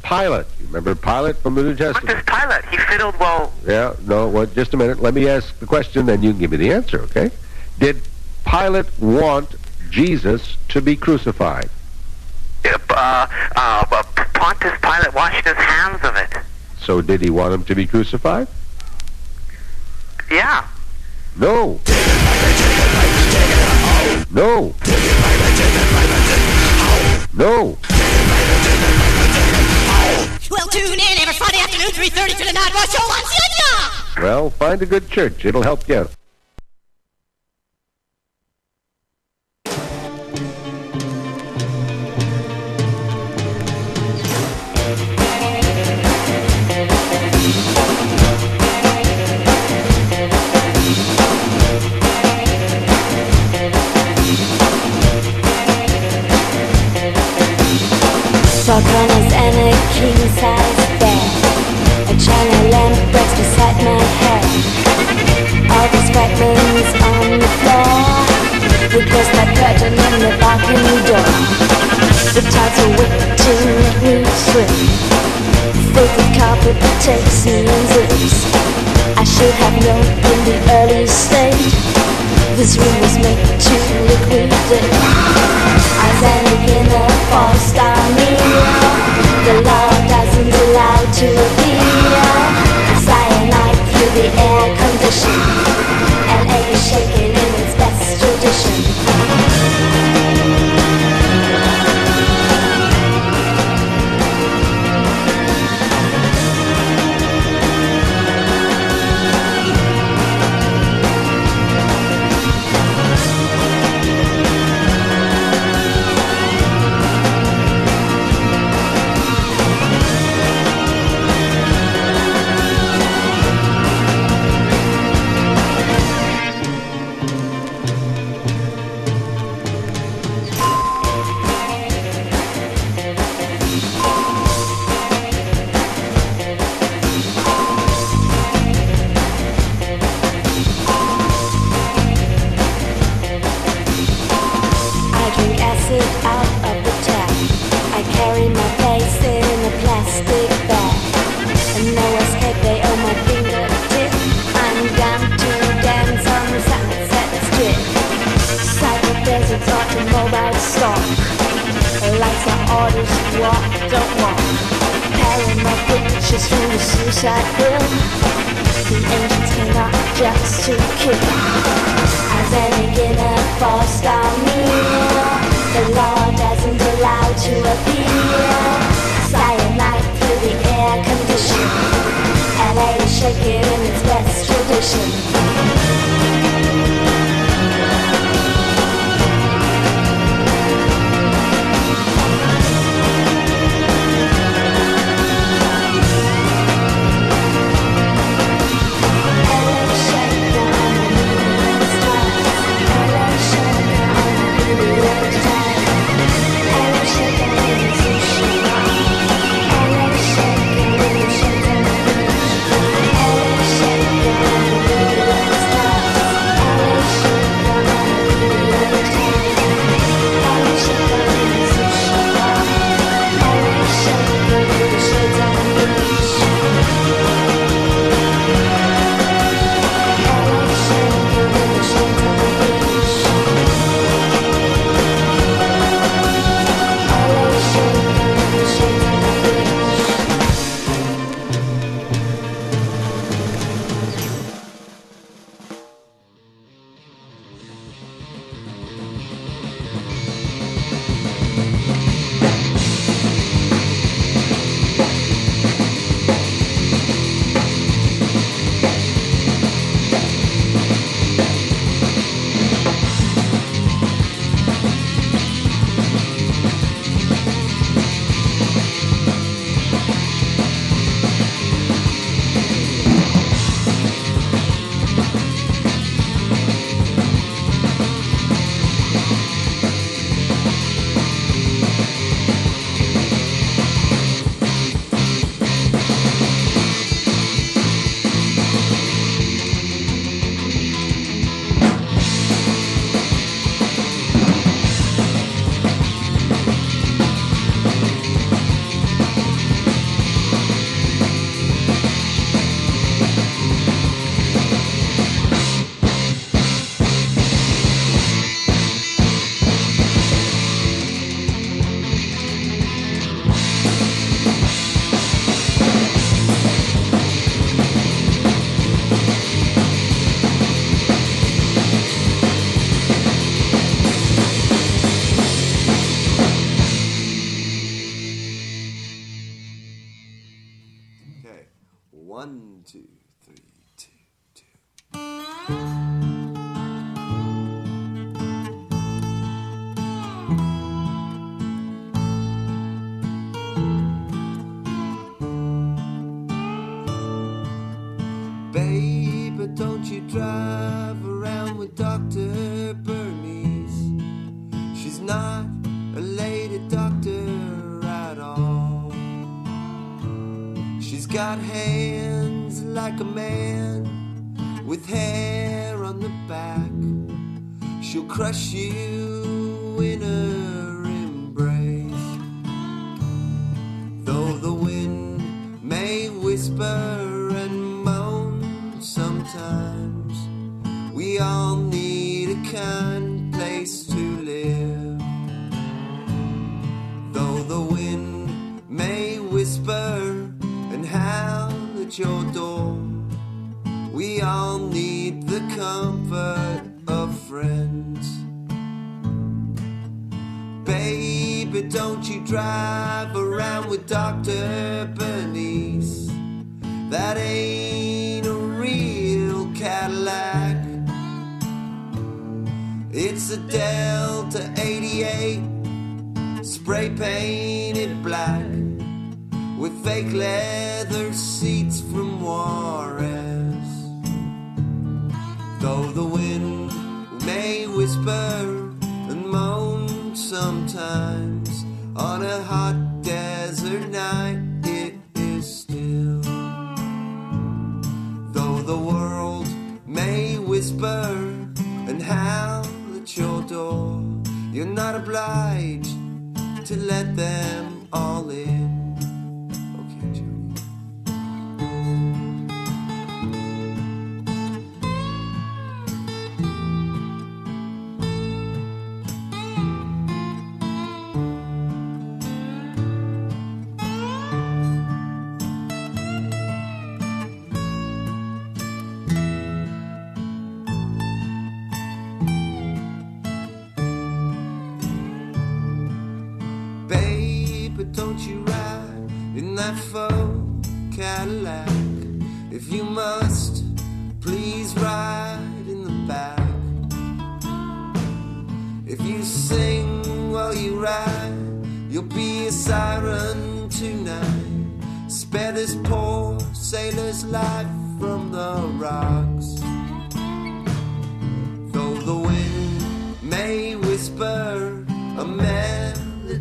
Pilate. You remember Pilate from the New Testament? Pilate, he fiddled well. Yeah, no, well, just a minute. Let me ask the question, then you can give me the answer, okay? Did Pilate want Jesus to be crucified? Uh, uh, Pontius Pilate washed his hands of. So did he want him to be crucified? Yeah. No. No. No. Well, tune in every Friday afternoon, 3.30 to the Night Rush Show on CITR. Well, find a good church. It'll help you with texas I should have known in the early stage. This room was made to liquidate I sank in a false diamond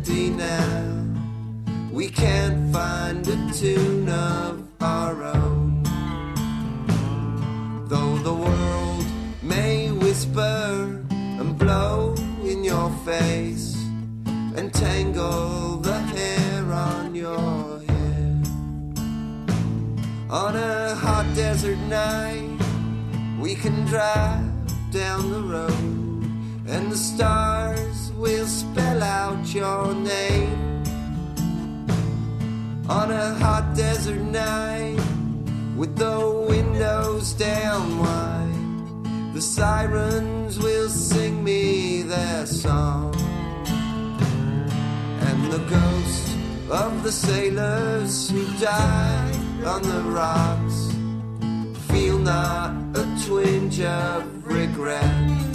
melody now, we can't find a tune of our own. Though the world may whisper and blow in your face and tangle the hair on your head. On a hot desert night, we can drive down the road and the stars will spell out your name. On a hot desert night, with the windows down wide, the sirens will sing me their song. And the ghost of the sailors who died on the rocks feel not a twinge of regret.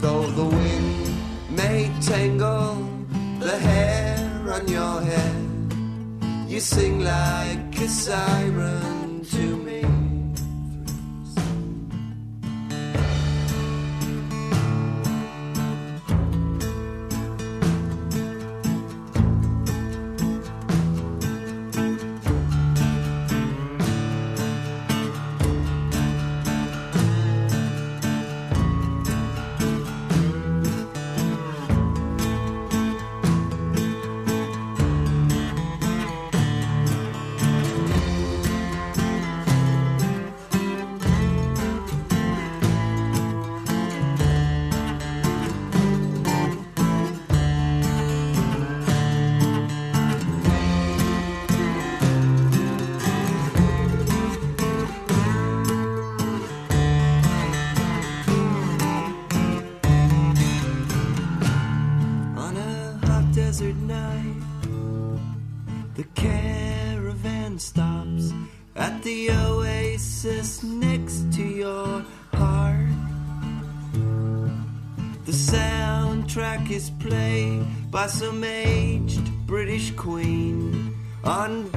Though the wind may tangle the hair on your head, you sing like a siren to me. Is played by some aged British queen. On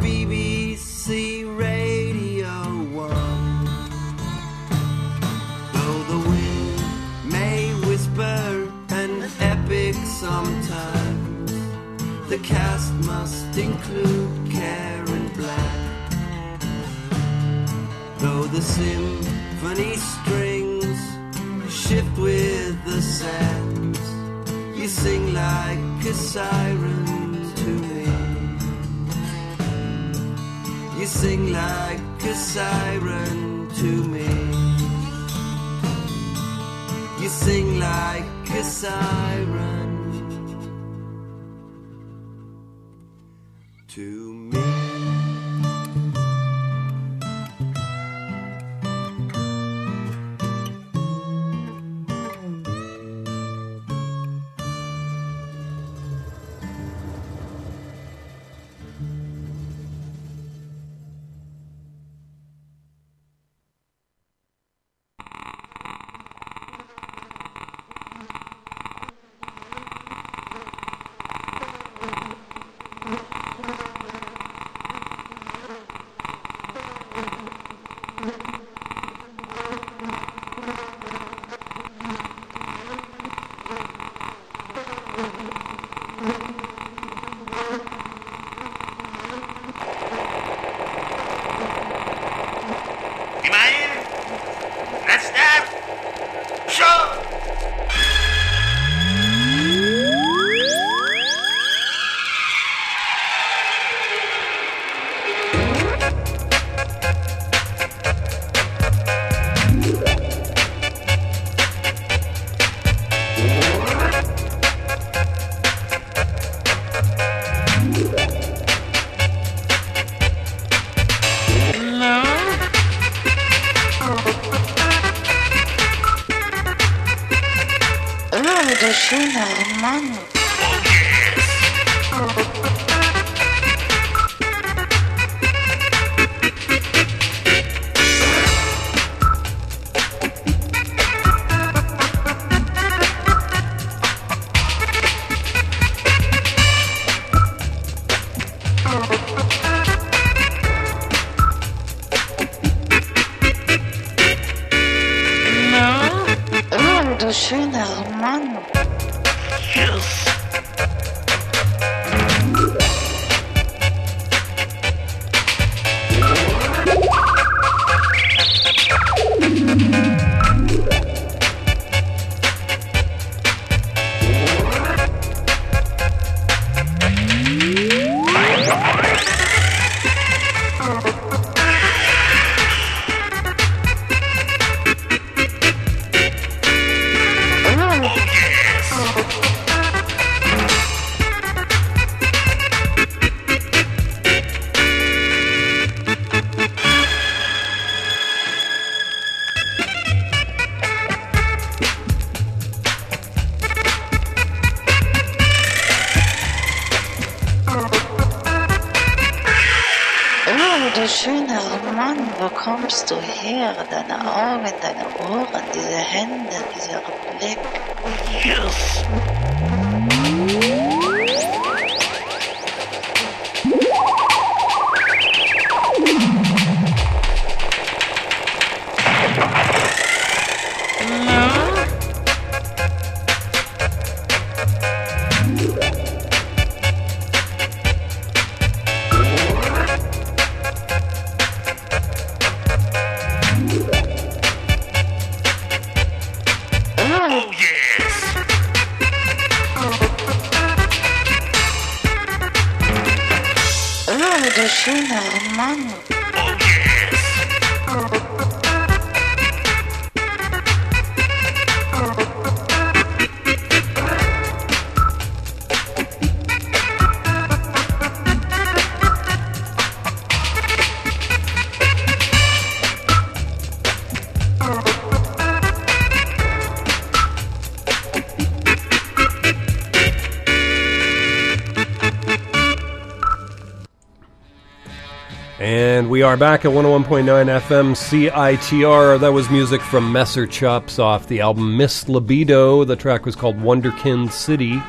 are back at 101.9 FM CITR. That was music from Messer Chups off the album Miss Libido. The track was called Wonderkin City.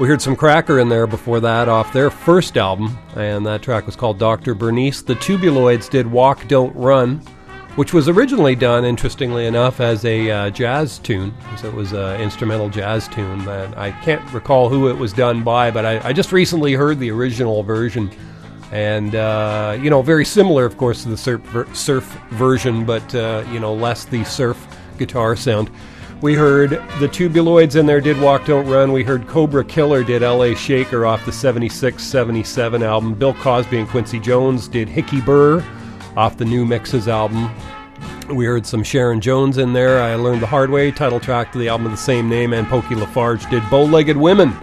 We heard some Cracker in there before that off their first album, and that track was called Dr. Bernice. The Tubuloids did Walk Don't Run, which was originally done, interestingly enough, as a uh, jazz tune. So it was an instrumental jazz tune. that I can't recall who it was done by, but I, I just recently heard the original version and uh, you know very similar of course to the surf, ver- surf version but uh, you know less the surf guitar sound we heard the tubuloids in there did walk don't run we heard cobra killer did la shaker off the 76 77 album bill cosby and quincy jones did hikky burr off the new mixes album we heard some Sharon Jones in there. I learned the hard way. Title track to the album of the same name, and Pokey LaFarge did Bow-Legged Women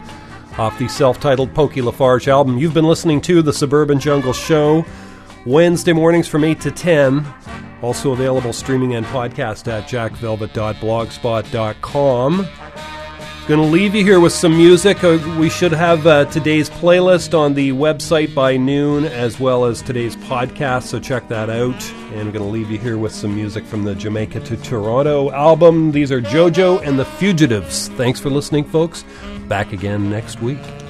off the self-titled Pokey LaFarge album. You've been listening to the Suburban Jungle Show Wednesday mornings from 8 to 10. Also available streaming and podcast at jackvelvet.blogspot.com. Going to leave you here with some music. Uh, we should have uh, today's playlist on the website by noon, as well as today's podcast, so check that out. And I'm going to leave you here with some music from the Jamaica to Toronto album. These are JoJo and the Fugitives. Thanks for listening, folks. Back again next week.